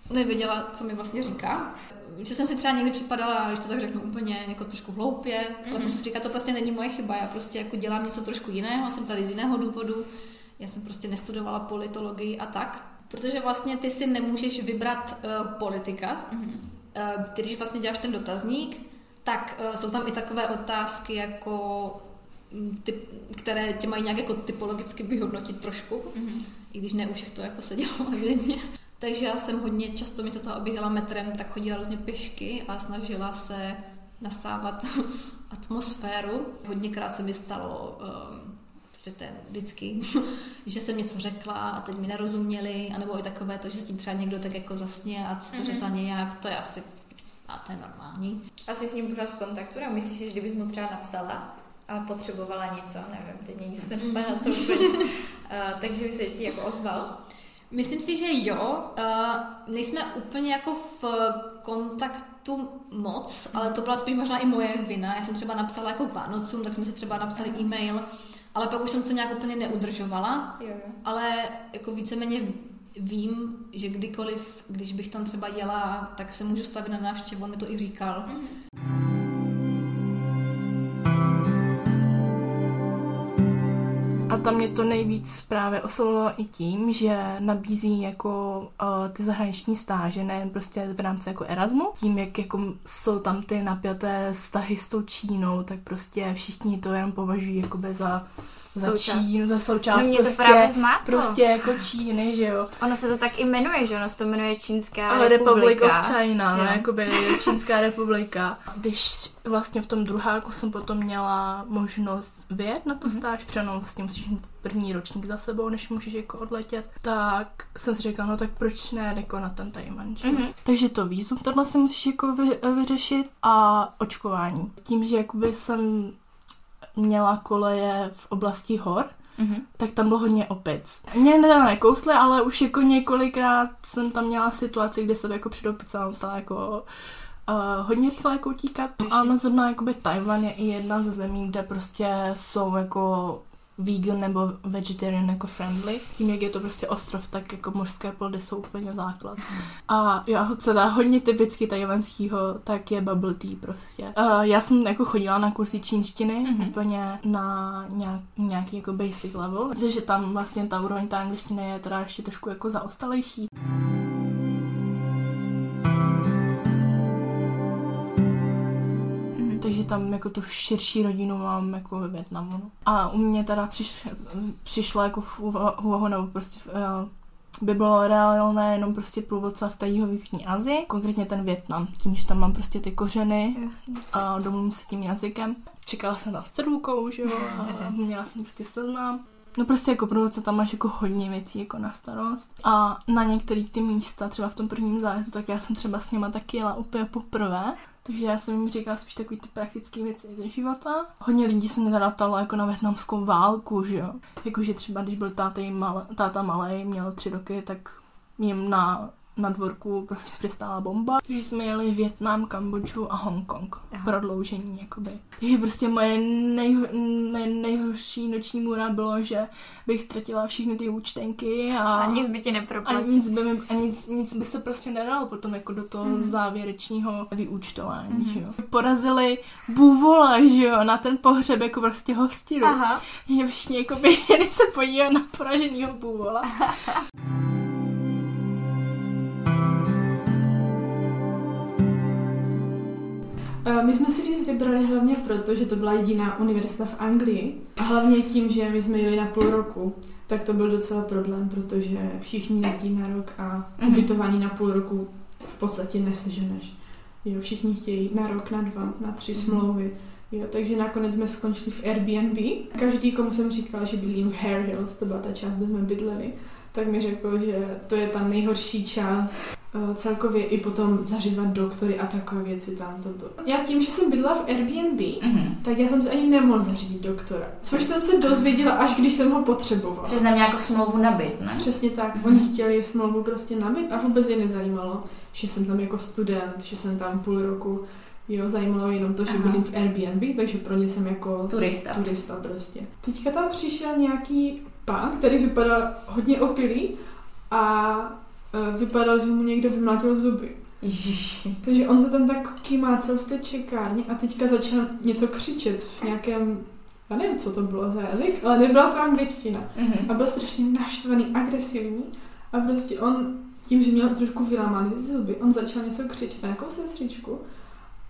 nevěděla, co mi vlastně říká že jsem si třeba někdy připadala, když to tak řeknu úplně jako trošku hloupě, mm-hmm. ale prostě říká, to prostě není moje chyba, já prostě jako dělám něco trošku jiného, jsem tady z jiného důvodu, já jsem prostě nestudovala politologii a tak, protože vlastně ty si nemůžeš vybrat uh, politika, mm-hmm. uh, když vlastně děláš ten dotazník, tak uh, jsou tam i takové otázky jako ty, které tě mají nějak jako typologicky vyhodnotit trošku, mm-hmm. i když ne u všech to jako se dělo evidentně. Takže já jsem hodně často mi toho obíhala metrem, tak chodila různě pěšky a snažila se nasávat atmosféru. Hodněkrát se mi stalo, um, že ten vždycky, že jsem něco řekla a teď mi nerozuměli, anebo i takové to, že s tím třeba někdo tak jako zasně a to mm-hmm. řekla nějak, to je asi a to je normální. Asi s ním pořád v kontaktu, a myslíš, že kdybys mu třeba napsala a potřebovala něco, nevím, teď mě nic nenapadá, co úplně, uh, takže by se ti jako ozval? Myslím si, že jo. Uh, nejsme úplně jako v kontaktu moc, ale to byla spíš možná i moje vina. Já jsem třeba napsala jako k Vánocům, tak jsme si třeba napsali e-mail, ale pak už jsem to nějak úplně neudržovala. Jo, jo. Ale jako víceméně vím, že kdykoliv, když bych tam třeba jela, tak se můžu stavit na návštěvu, on mi to i říkal. Mm-hmm. A tam mě to nejvíc právě oslovilo i tím, že nabízí jako uh, ty zahraniční stáže, nejen prostě v rámci jako Erasmu. Tím, jak jako jsou tam ty napjaté vztahy s tou Čínou, tak prostě všichni to jenom považují jako za za součást. Čín, za součást no, prostě, to právě prostě jako Číny, že jo. Ono se to tak i jmenuje, že ono se to jmenuje Čínská republika. Republic of China, no, jakoby Čínská republika. Když vlastně v tom druháku jsem potom měla možnost vyjet na to mhm. stáž, mm-hmm. no vlastně musíš mít první ročník za sebou, než můžeš jako odletět, tak jsem si řekla, no tak proč ne jako na ten Tajman, mm-hmm. Takže to vízum, tohle si musíš jako vy, vyřešit a očkování. Tím, že jakoby jsem měla koleje v oblasti hor, mm-hmm. tak tam bylo hodně opic. Mě nedala nekously, ale už jako několikrát jsem tam měla situaci, kde jsem jako před opicama musela jako uh, hodně rychle jako utíkat. A zrovna jakoby Tajvan je i jedna ze zemí, kde prostě jsou jako vegan nebo vegetarian jako friendly. Tím, jak je to prostě ostrov, tak jako mořské plody jsou úplně základ. A já, co dá hodně typicky tajvanského, tak je bubble tea prostě. Uh, já jsem jako chodila na kursy čínštiny, mm-hmm. úplně na nějak, nějaký jako basic level, protože tam vlastně ta úroveň ta angličtiny je teda ještě trošku jako zaostalejší. Tam jako tu širší rodinu mám jako ve Větnamu. A u mě teda přiš, přišlo jako v úvahu, nebo prostě uh, by bylo reálné jenom prostě průvodce v té jihovýchodní Azii, konkrétně ten Větnam, tím, že tam mám prostě ty kořeny Jasně. a domluvím se tím jazykem. Čekala jsem tam s cedulkou, že jo, a měla jsem prostě seznam. No prostě jako průvodce tam máš jako hodně věcí jako na starost. A na některé ty místa, třeba v tom prvním zájezdu, tak já jsem třeba s něma taky jela úplně poprvé. Takže já jsem jim říkala spíš takový ty praktické věci ze života. Hodně lidí se mě teda ptalo jako na větnamskou válku, že jo. Jakože třeba když byl táta, malý, táta malý, měl tři roky, tak jim na na dvorku prostě přistála bomba. Takže jsme jeli Větnam, Kambodžu a Hongkong. Aha. Prodloužení, jakoby. Takže prostě moje nej, nej, nejhorší noční můra bylo, že bych ztratila všechny ty účtenky a, a nic by ti neproplatil. A nic by, mi, a nic, nic by se prostě nedalo potom jako do toho hmm. závěrečního vyúčtování, hmm. že jo. Porazili bůvola, že jo, na ten pohřeb jako prostě hostinu. Aha. Je všichni jako by se podívat na poraženýho bůvola. my jsme si Leeds vybrali hlavně proto, že to byla jediná univerzita v Anglii a hlavně tím, že my jsme jeli na půl roku, tak to byl docela problém, protože všichni jezdí na rok a Mhm. ubytování na půl roku v podstatě neseženeš. Jo, všichni chtějí na rok, na dva, na tři Mhm. smlouvy. Jo, takže nakonec jsme skončili v Airbnb. Každý, komu jsem říkala, že bydlím v Hare Hills, to byla ta část, kde jsme bydleli, tak mi řekl, že to je ta nejhorší část eh, celkově i potom zařizovat doktory a takové věci tam to bylo. Já tím, že jsem bydlela v Airbnb, Mhm. tak já jsem si ani nemohla zařídit doktora. Což jsem se dozvěděla, až když jsem ho potřebovala. Což znamená jako smlouvu na byt, ne? Přesně tak. Mhm. Oni chtěli smlouvu prostě nabít a vůbec je nezajímalo, že jsem tam jako student, že jsem tam půl roku. Jo, zajímalo jenom to, že bydlím v Airbnb, takže pro ně jsem jako Turista. turista prostě. Teďka tam přišel nějaký pán, který vypadal hodně opilý a vypadal, že mu někdo vymlátil zuby. Ježiši. Takže on se tam tak kymácel v té čekárně a teďka začal něco křičet v nějakém, já nevím, co to bylo za jazyk, ale nebyla to angličtina. Mhm. A byl strašně naštvaný, agresivní a prostě on tím, že měl trošku vylámané ty zuby, on začal něco křičet na nějakou sestřičku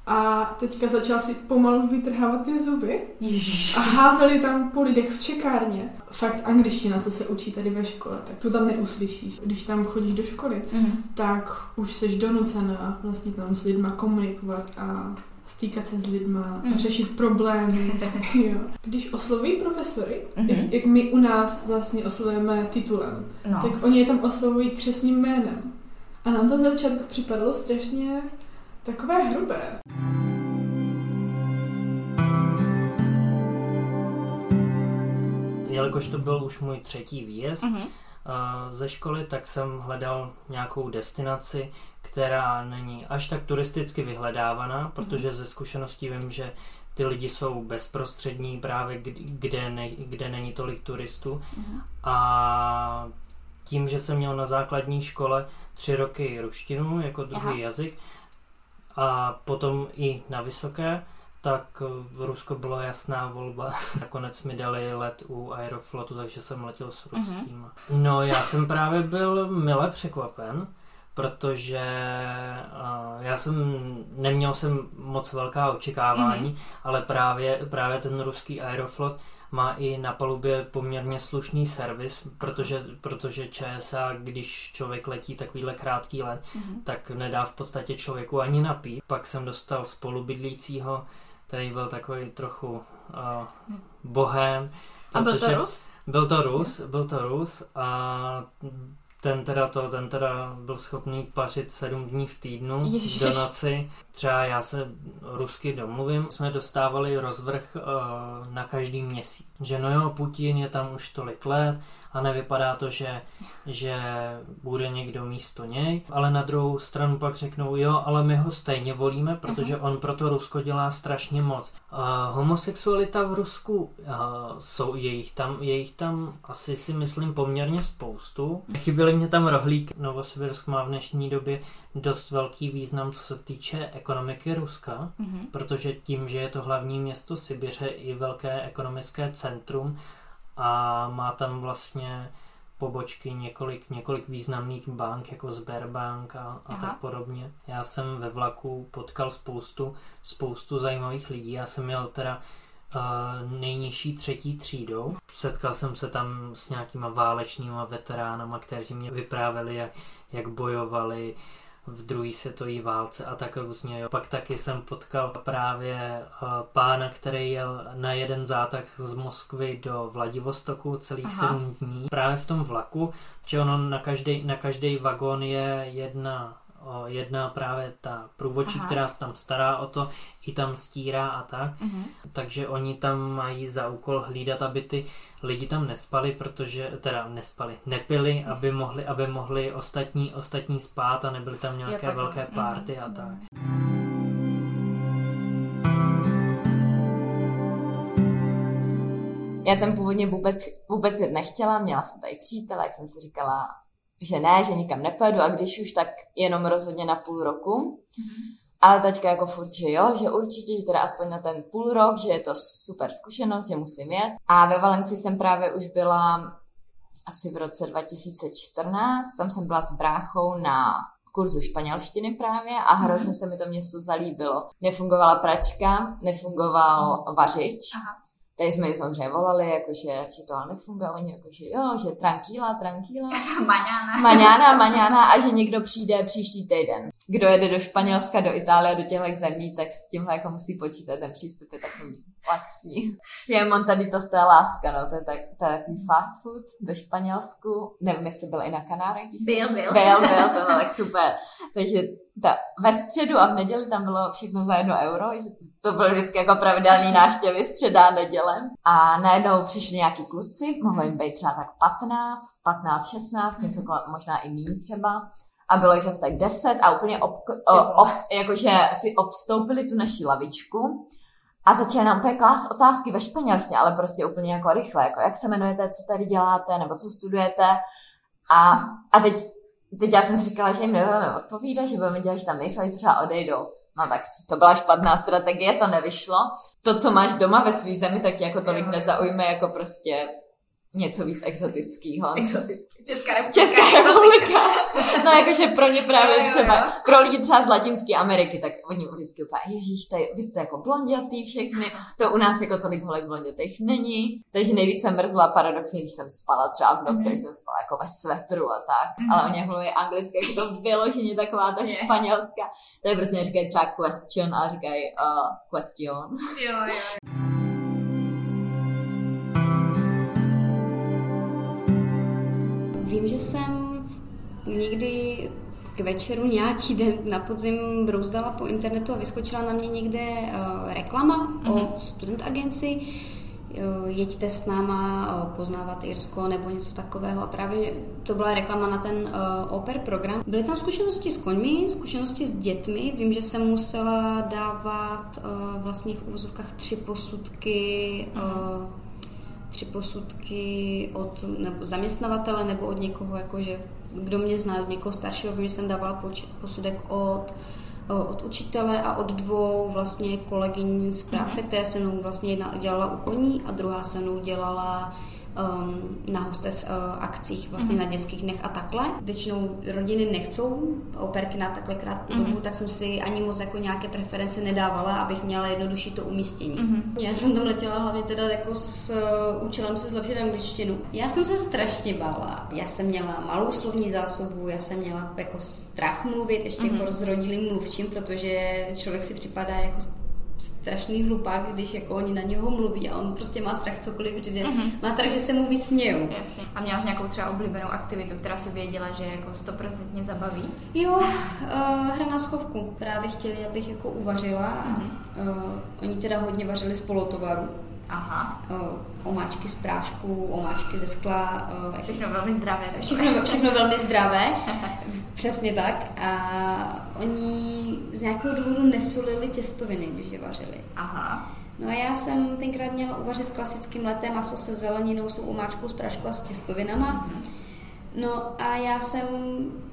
a teďka začal si pomalu vytrhávat ty zuby Ježiši. a házeli tam po lidech v čekárně. Fakt angličtina, co se učí tady ve škole, tak tu tam neuslyšíš. Když tam chodíš do školy, Mhm. tak už jsi donucená vlastně tam s lidma komunikovat a stýkat se s lidma, mm. řešit problémy. jo. Když oslovují profesory, Mhm. jak, jak my u nás vlastně oslovujeme titulem, No. tak oni je tam oslovují křesným jménem. A nám to za začátku připadalo strašně takové hrubé. Jelikož to byl už můj třetí výjezd Mhm. uh, ze školy, tak jsem hledal nějakou destinaci, která není až tak turisticky vyhledávaná, protože ze zkušeností vím, že ty lidi jsou bezprostřední právě kde, ne, kde není tolik turistů. Mhm. A tím, že jsem měl na základní škole tři roky ruštinu jako druhý Aha. jazyk a potom i na vysoké, tak eh, Rusko bylo jasná volba. Nakonec mi dali let u Aeroflotu, takže jsem letěl s ruským. No, já jsem právě byl mile překvapen, protože uh, já jsem neměl jsem moc velká očekávání, ale právě, právě ten ruský Aeroflot má i na palubě poměrně slušný servis, protože, protože ČSA, když člověk letí takovýhle krátký let, Mhm. tak nedá v podstatě člověku ani napít. Pak jsem dostal spolubydlícího, který byl takový trochu uh, bohem. A byl to Rus? Byl to Rus, byl to Rus a ten teda to, ten teda byl schopný pařit sedm dní v týdnu Ježiš. do noci. Třeba já se rusky domluvím, jsme dostávali rozvrh uh, na každý měsíc. Že no jo, Putin je tam už tolik let a nevypadá to, že, že bude někdo místo něj, ale na druhou stranu pak řeknou, jo, ale my ho stejně volíme, protože on pro to Rusko dělá strašně moc. Uh, homosexualita v Rusku, uh, jsou, je jich, tam, je jich tam asi si myslím poměrně spoustu. Chyběly mě tam rohlíky. Novosibirsk má v dnešní době dost velký význam, co se týče ekonomiky Ruska, Mhm. protože tím, že je to hlavní město Sibiře i velké ekonomické centrum a má tam vlastně pobočky několik, několik významných bank, jako Sberbank a, a Aha. tak podobně. Já jsem ve vlaku potkal spoustu, spoustu zajímavých lidí. Já jsem měl teda uh, nejnižší třetí třídou. Setkal jsem se tam s nějakýma válečnýma veteránama, kteří mě vyprávěli, jak, jak bojovali v druhé světové válce a tak různě. Jo. Pak taky jsem potkal právě uh, pána, který jel na jeden zátah z Moskvy do Vladivostoku celých Aha. sedm dní. Právě v tom vlaku, že ono na každý, na každý vagón je jedna o, jedna právě ta průvodčí, Aha. která se tam stará o to, i tam stírá a tak. Mhm. Takže oni tam mají za úkol hlídat, aby ty lidi tam nespali, protože, teda nespali, nepili, aby mohli, aby mohli ostatní, ostatní spát a nebyly tam nějaké velké párty a Mhm. tak. Já jsem původně vůbec, vůbec jet nechtěla, měla jsem tady přítele, jak jsem si říkala, že ne, že nikam nepojedu a když už, tak jenom rozhodně na půl roku. Ale teďka jako furt, že jo, že určitě, že teda aspoň na ten půl rok, že je to super zkušenost, že musím jet. A ve Valencii jsem právě už byla asi v roce 2014, tam jsem byla s bráchou na kurzu španělštiny právě a hrozně se mi to město zalíbilo. Nefungovala pračka, nefungoval vařič, Aha. Tady jsme ji samozřejmě volali, jakože, že to ale nefunguje, oni jakože jo, že tranquila, tranquila. maňána. Maňána, maňána a že někdo přijde příští týden. Kdo jede do Španělska, do Itálie, do těchto zemí, tak s tímhle jako musí počítat, ten přístup je takový laxní. Siemon tady to z té láska, no, to je, tak, to je takový fast food ve Španělsku. Nevím, jestli byl i na Kanárech. Byl, byl. Byl, byl, to bylo tak super. Takže ta, ve středu a v neděli tam bylo všechno za jedno euro, že to, to bylo vždycky jako pravidelný návštěvy středa a neděle. A najednou přišli nějaký kluci, mohlo jim být třeba tak 15, 15, 16, něco možná i méně třeba a bylo jich asi tak 10 a úplně ob, o, ob, jakože si obstoupili tu naší lavičku a začali nám úplně klást otázky ve španělštině, ale prostě úplně jako rychle, jako jak se jmenujete, co tady děláte, nebo co studujete. A, a teď, teď já jsem si říkala, že jim nebudeme odpovídat, že budeme dělat, že tam nejsou, že třeba odejdou. No tak to byla špatná strategie, to nevyšlo. To, co máš doma ve své zemi, tak jako tolik nezaujme jako prostě něco víc exotického. Exotický. Česká republika. Česká republika. no jakože pro ně právě jo, třeba, jo. pro lidi třeba z Latinské Ameriky, tak oni vždycky úplně, ježíš, tady, vy jste jako blondětý všechny, to u nás jako tolik holek blondětých není. Takže nejvíc jsem mrzla paradoxně, když jsem spala třeba v noci, mm-hmm. jsem spala jako ve svetru a tak, mm-hmm. ale oni mluví anglicky, jako to vyloženě taková ta yeah. španělská. To je prostě říkají třeba question a říkají uh, question. Jo, jo. Že jsem někdy k večeru nějaký den na podzim brouzdala po internetu a vyskočila na mě někde uh, reklama mm-hmm. od student agenci. Uh, jeďte s náma uh, poznávat Irsko nebo něco takového. A právě to byla reklama na ten oper program. Byly tam zkušenosti s koňmi, zkušenosti s dětmi. Vím, že jsem musela dávat vlastně v úvozovkách tři posudky uh, tři posudky od nebo zaměstnavatele nebo od někoho, jakože, kdo mě zná, od někoho staršího. Vím, že jsem dávala posudek od od učitele a od dvou vlastně kolegyň z práce, mm-hmm. které se mnou vlastně jedna dělala u koní a druhá se mnou dělala um, na hostes uh, akcích vlastně mm-hmm. na dětských dnech a takhle. Většinou rodiny nechcou operky na takhle krátkou mm-hmm. dobu, tak jsem si ani moc jako nějaké preference nedávala, abych měla jednodušší to umístění. Mm-hmm. Já jsem tam letěla hlavně teda jako s uh, účelem se zlepšit angličtinu. Já jsem se strašně bála. Já jsem měla malou slovní zásobu, já jsem měla jako strach mluvit, ještě mm-hmm. jako rozrodilým mluvčím, protože člověk si připadá jako strašný hlupák, když jako oni na něho mluví a on prostě má strach cokoliv říct. Mm-hmm. Má strach, že se mu vysmějou. Jasně. A měla jsi nějakou třeba oblíbenou aktivitu, která si věděla, že jako stoprocentně zabaví? Jo, uh, hra na schovku. Právě chtěli, abych jako uvařila. Mm-hmm. Uh, oni teda hodně vařili z polotovaru. Aha. Uh, omáčky z prášku, omáčky ze skla. Uh, všechno velmi zdravé. Všechno, všechno velmi zdravé, přesně tak. A oni z nějakého důvodu nesolili těstoviny, když je vařili. Aha. No a já jsem tenkrát měla uvařit klasickým letem maso se zeleninou, s tou omáčkou z prášku a s těstovinama. Mm-hmm. No a já jsem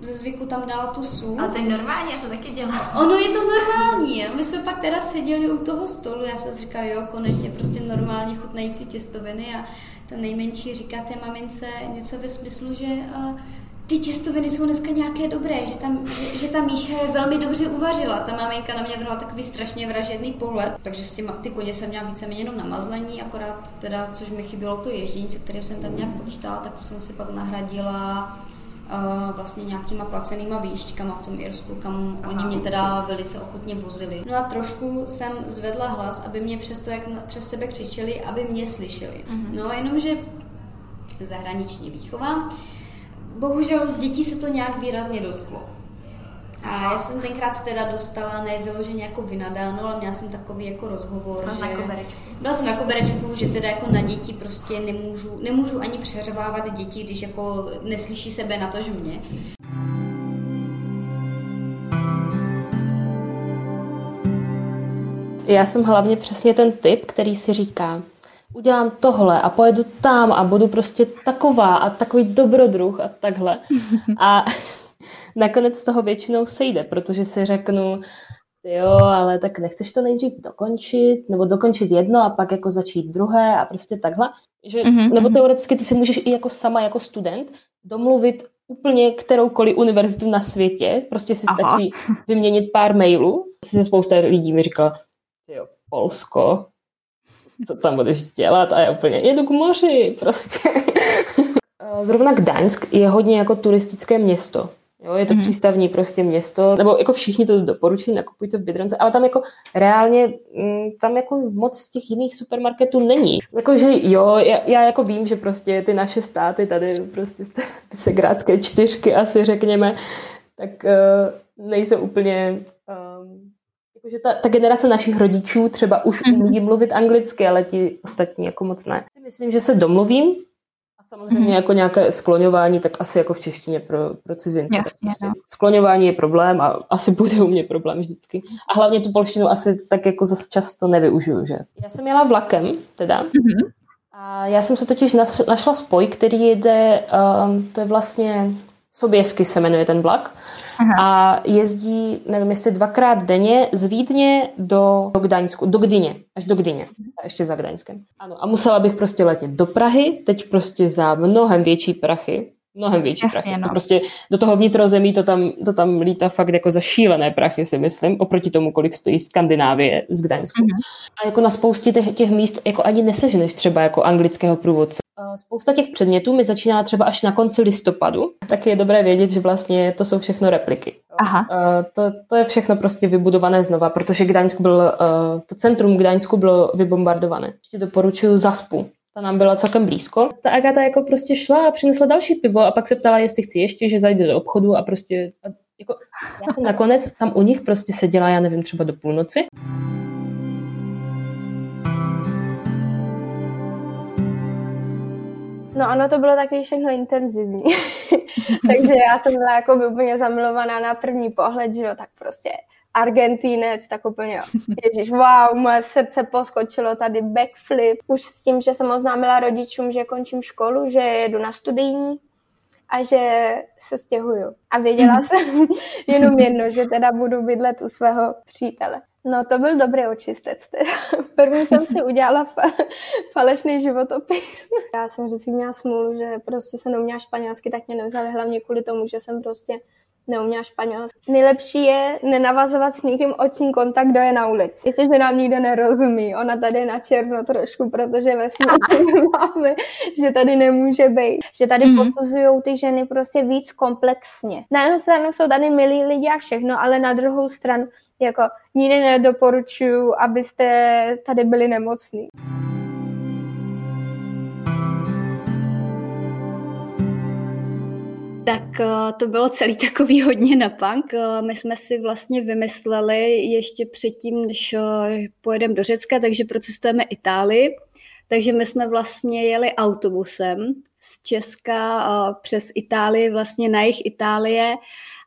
ze zvyku tam dala tu sůl. A to je normální, já to taky dělám. Ono je to normální. My jsme pak teda seděli u toho stolu, já jsem si říkala, jo, konečně prostě normálně chutnající těstoviny a ta nejmenší říká té mamince něco ve smyslu, že uh, ty těstoviny jsou dneska nějaké dobré, že, tam, že, že ta Míša je velmi dobře uvařila. Ta maminka na mě vrhla takový strašně vražedný pohled, takže s těma, ty koně jsem měla víceméně jenom namazlení, akorát teda, což mi chybělo to ježdění, se kterým jsem tak nějak počítala, tak to jsem si pak nahradila uh, vlastně nějakýma placenýma výšťkama v tom Irsku, kam Aha. oni mě teda velice ochotně vozili. No a trošku jsem zvedla hlas, aby mě přesto, jak na, přes sebe křičeli, aby mě slyšeli. Uh-huh. No jenomže zahraniční výchova, bohužel dětí se to nějak výrazně dotklo. A já jsem tenkrát teda dostala ne vyloženě jako vynadáno, ale měla jsem takový jako rozhovor, Byla že... Byla jsem na koberečku, že teda jako na děti prostě nemůžu, nemůžu ani přeřvávat děti, když jako neslyší sebe na to, že mě. Já jsem hlavně přesně ten typ, který si říká, udělám tohle a pojedu tam a budu prostě taková a takový dobrodruh a takhle. A nakonec toho většinou sejde, protože si řeknu, jo, ale tak nechceš to nejdřív dokončit, nebo dokončit jedno a pak jako začít druhé a prostě takhle. Že, mm-hmm. Nebo teoreticky ty si můžeš i jako sama jako student domluvit úplně kteroukoliv univerzitu na světě, prostě si Aha. stačí vyměnit pár mailů. Se spousta lidí mi říkala, jo, Polsko, co tam budeš dělat? A já úplně jedu k moři, prostě. Zrovna Gdaňsk je hodně jako turistické město. Jo, je to mm-hmm. přístavní prostě město, nebo jako všichni to doporučují, nakupujte v Bydronce, ale tam jako reálně, mm, tam jako moc z těch jiných supermarketů není. Jakože jo, já, já jako vím, že prostě ty naše státy tady, prostě ty segrádské čtyřky asi řekněme, tak uh, nejsou úplně, jakože ta, ta generace našich rodičů třeba už mm-hmm. umí mluvit anglicky, ale ti ostatní jako moc ne. Myslím, že se domluvím, Samozřejmě mm-hmm. jako nějaké skloňování, tak asi jako v češtině pro, pro cizince. Jasně, prostě no. Skloňování je problém a asi bude u mě problém vždycky. A hlavně tu polštinu asi tak jako zase často nevyužiju, že? Já jsem jela vlakem, teda. Mm-hmm. A já jsem se totiž našla spoj, který jede, um, to je vlastně Soběsky se jmenuje ten vlak. Aha. A jezdí, nevím, jestli dvakrát denně z Vídně do, do Gdaňsku, do Gdyně, až do Gdyně, a ještě za Gdaňskem. Ano, a musela bych prostě letět do Prahy, teď prostě za mnohem větší prachy, mnohem větší Jasně, prachy. No. Prostě do toho vnitrozemí to tam, to tam lítá fakt jako za šílené prachy, si myslím, oproti tomu, kolik stojí Skandinávie z Gdaňsku. Uh-huh. A jako na spoustě těch, těch míst jako ani neseženeš třeba jako anglického průvodce. Spousta těch předmětů mi začínala třeba až na konci listopadu, tak je dobré vědět, že vlastně to jsou všechno repliky. Aha. To, to je všechno prostě vybudované znova, protože Gdaňsk byl, to centrum Gdaňsku bylo vybombardované. Ještě doporučuju Zaspu, ta nám byla celkem blízko. Ta Agata jako prostě šla a přinesla další pivo a pak se ptala, jestli chci ještě, že zajde do obchodu a prostě a jako, já jsem nakonec tam u nich prostě seděla, já nevím, třeba do půlnoci. No ano, to bylo taky všechno intenzivní. Takže já jsem byla jako by úplně zamilovaná na první pohled, že jo, tak prostě Argentínec, tak úplně, ježiš, wow, moje srdce poskočilo tady backflip. Už s tím, že jsem oznámila rodičům, že končím školu, že jedu na studijní a že se stěhuju. A věděla mm. jsem jenom jedno, že teda budu bydlet u svého přítele. No to byl dobrý očistec. Teda. První jsem si udělala fa- falešný životopis. Já jsem vždycky měla smůlu, že prostě se neuměla španělsky, tak mě nevzali hlavně kvůli tomu, že jsem prostě neuměla španělsky. Nejlepší je nenavazovat s nikým oční kontakt, kdo je na ulici. Jestli, že nám nikdo nerozumí. Ona tady je na černo trošku, protože ve máme, že tady nemůže být. Že tady mm-hmm. posuzují ty ženy prostě víc komplexně. Na jednu stranu jsou tady milí lidi a všechno, ale na druhou stranu jako nikdy nedoporučuju, abyste tady byli nemocní. Tak eh, to bylo celý takový hodně na punk. Eh, my jsme si vlastně vymysleli ještě předtím, než eh, pojedeme do Řecka, takže procestujeme Itálii. Takže my jsme vlastně jeli autobusem z Česka přes Itálii, vlastně na jich Itálie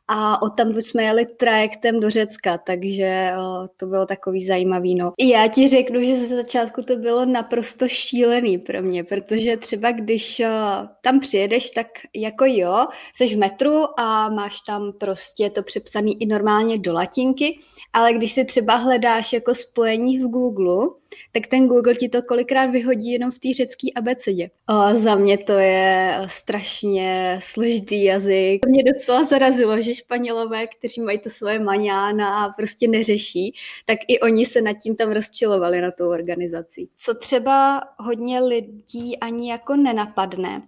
a odtamtud jsme jeli trajektem do Řecka, takže o, to bylo takový zajímavý. No. I já ti řeknu, že ze začátku to bylo naprosto šílený pro mě, protože třeba když o, tam přijedeš, tak jako jo, jsi v metru a máš tam prostě to přepsaný i normálně do latinky, ale když si třeba hledáš jako spojení v Google, tak ten Google ti to kolikrát vyhodí jenom v té řecké abecedě. O, za mě to je strašně složitý jazyk. Mě docela zarazilo, že Španělové, kteří mají to svoje maňána a prostě neřeší, tak i oni se nad tím tam rozčilovali na tou organizací. Co třeba hodně lidí ani jako nenapadne,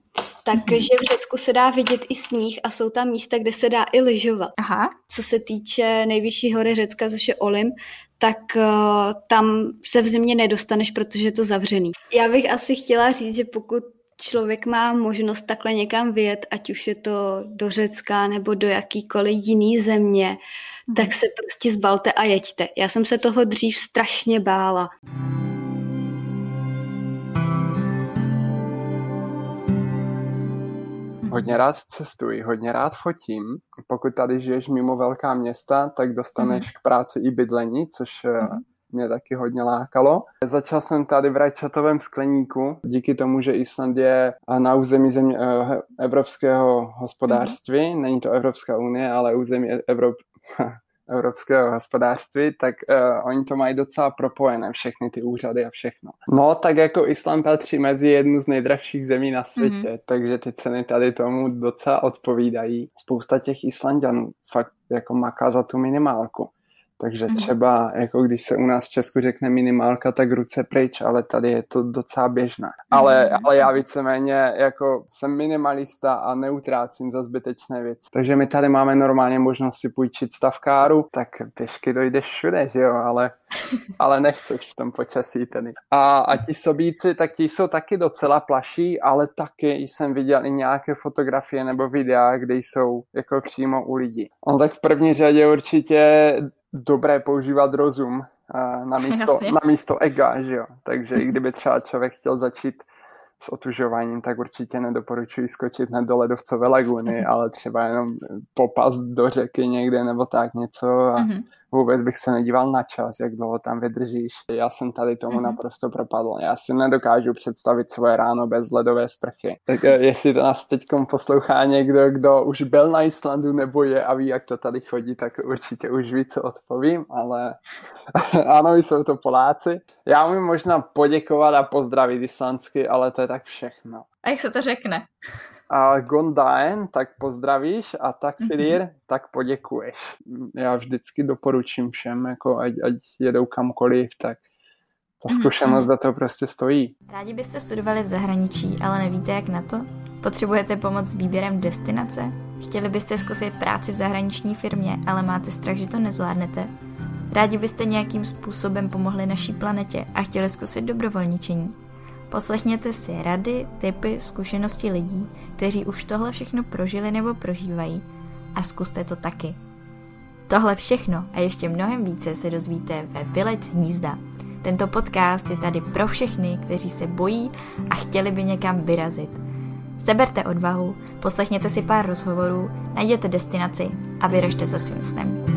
takže v Řecku se dá vidět i sníh a jsou tam místa, kde se dá i lyžovat. Aha. Co se týče nejvyšší hory Řecka, což je Olymp, tak uh, tam se v zimě nedostaneš, protože je to zavřený. Já bych asi chtěla říct, že pokud člověk má možnost takhle někam vyjet, ať už je to do Řecka nebo do jakýkoliv jiný země, mm. tak se prostě zbalte a jeďte. Já jsem se toho dřív strašně bála. Hodně rád cestuji, hodně rád fotím. Pokud tady žiješ mimo velká města, tak dostaneš mm. k práci i bydlení, což mm. mě taky hodně lákalo. Začal jsem tady v Rajčatovém skleníku, díky tomu, že Island je na území země, eh, evropského hospodářství. Mm. Není to Evropská unie, ale území Evrop, evropského hospodářství, tak uh, oni to mají docela propojené, všechny ty úřady a všechno. No, tak jako Island patří mezi jednu z nejdražších zemí na světě, mm-hmm. takže ty ceny tady tomu docela odpovídají. Spousta těch Islandianů fakt jako maká za tu minimálku. Takže mhm. třeba, jako když se u nás v Česku řekne minimálka, tak ruce pryč, ale tady je to docela běžné. Ale, mhm. ale já víceméně jako jsem minimalista a neutrácím za zbytečné věci. Takže my tady máme normálně možnost si půjčit stavkáru, tak pěšky dojdeš všude, že jo, ale, ale nechceš v tom počasí tedy. A, a ti sobíci, tak ti jsou taky docela plaší, ale taky jsem viděl i nějaké fotografie nebo videa, kde jsou jako přímo u lidí. On tak v první řadě určitě dobré používat rozum na místo, na místo ega, že jo. Takže i kdyby třeba člověk chtěl začít s otužováním, tak určitě nedoporučuji skočit hned do ledovcové laguny, ale třeba jenom popast do řeky někde nebo tak něco a mm-hmm. vůbec bych se nedíval na čas, jak dlouho tam vydržíš. Já jsem tady tomu mm-hmm. naprosto propadl. Já si nedokážu představit svoje ráno bez ledové sprchy. Tak eh, jestli to nás teď poslouchá někdo, kdo už byl na Islandu nebo je a ví, jak to tady chodí, tak určitě už ví, co odpovím, ale ano, jsou to Poláci. Já umím možná poděkovat a pozdravit islandsky, ale to je tak všechno. A jak se to řekne? A Gondaen, tak pozdravíš a tak mhm. Fidir, mm-hmm. tak poděkuješ. Já vždycky doporučím všem, jako ať, ať jedou kamkoliv, tak ta mhm, zkušenost za to prostě stojí. Rádi byste studovali v zahraničí, ale nevíte jak na to? Potřebujete pomoc s výběrem destinace? Chtěli byste zkusit práci v zahraniční firmě, ale máte strach, že to nezvládnete? Rádi byste nějakým způsobem pomohli naší planetě a chtěli zkusit dobrovolničení? Poslechněte si rady, typy, zkušenosti lidí, kteří už tohle všechno prožili nebo prožívají a zkuste to taky. Tohle všechno a ještě mnohem více se dozvíte ve Vylec hnízda. Tento podcast je tady pro všechny, kteří se bojí a chtěli by někam vyrazit. Seberte odvahu, poslechněte si pár rozhovorů, najděte destinaci a vyražte za svým snem.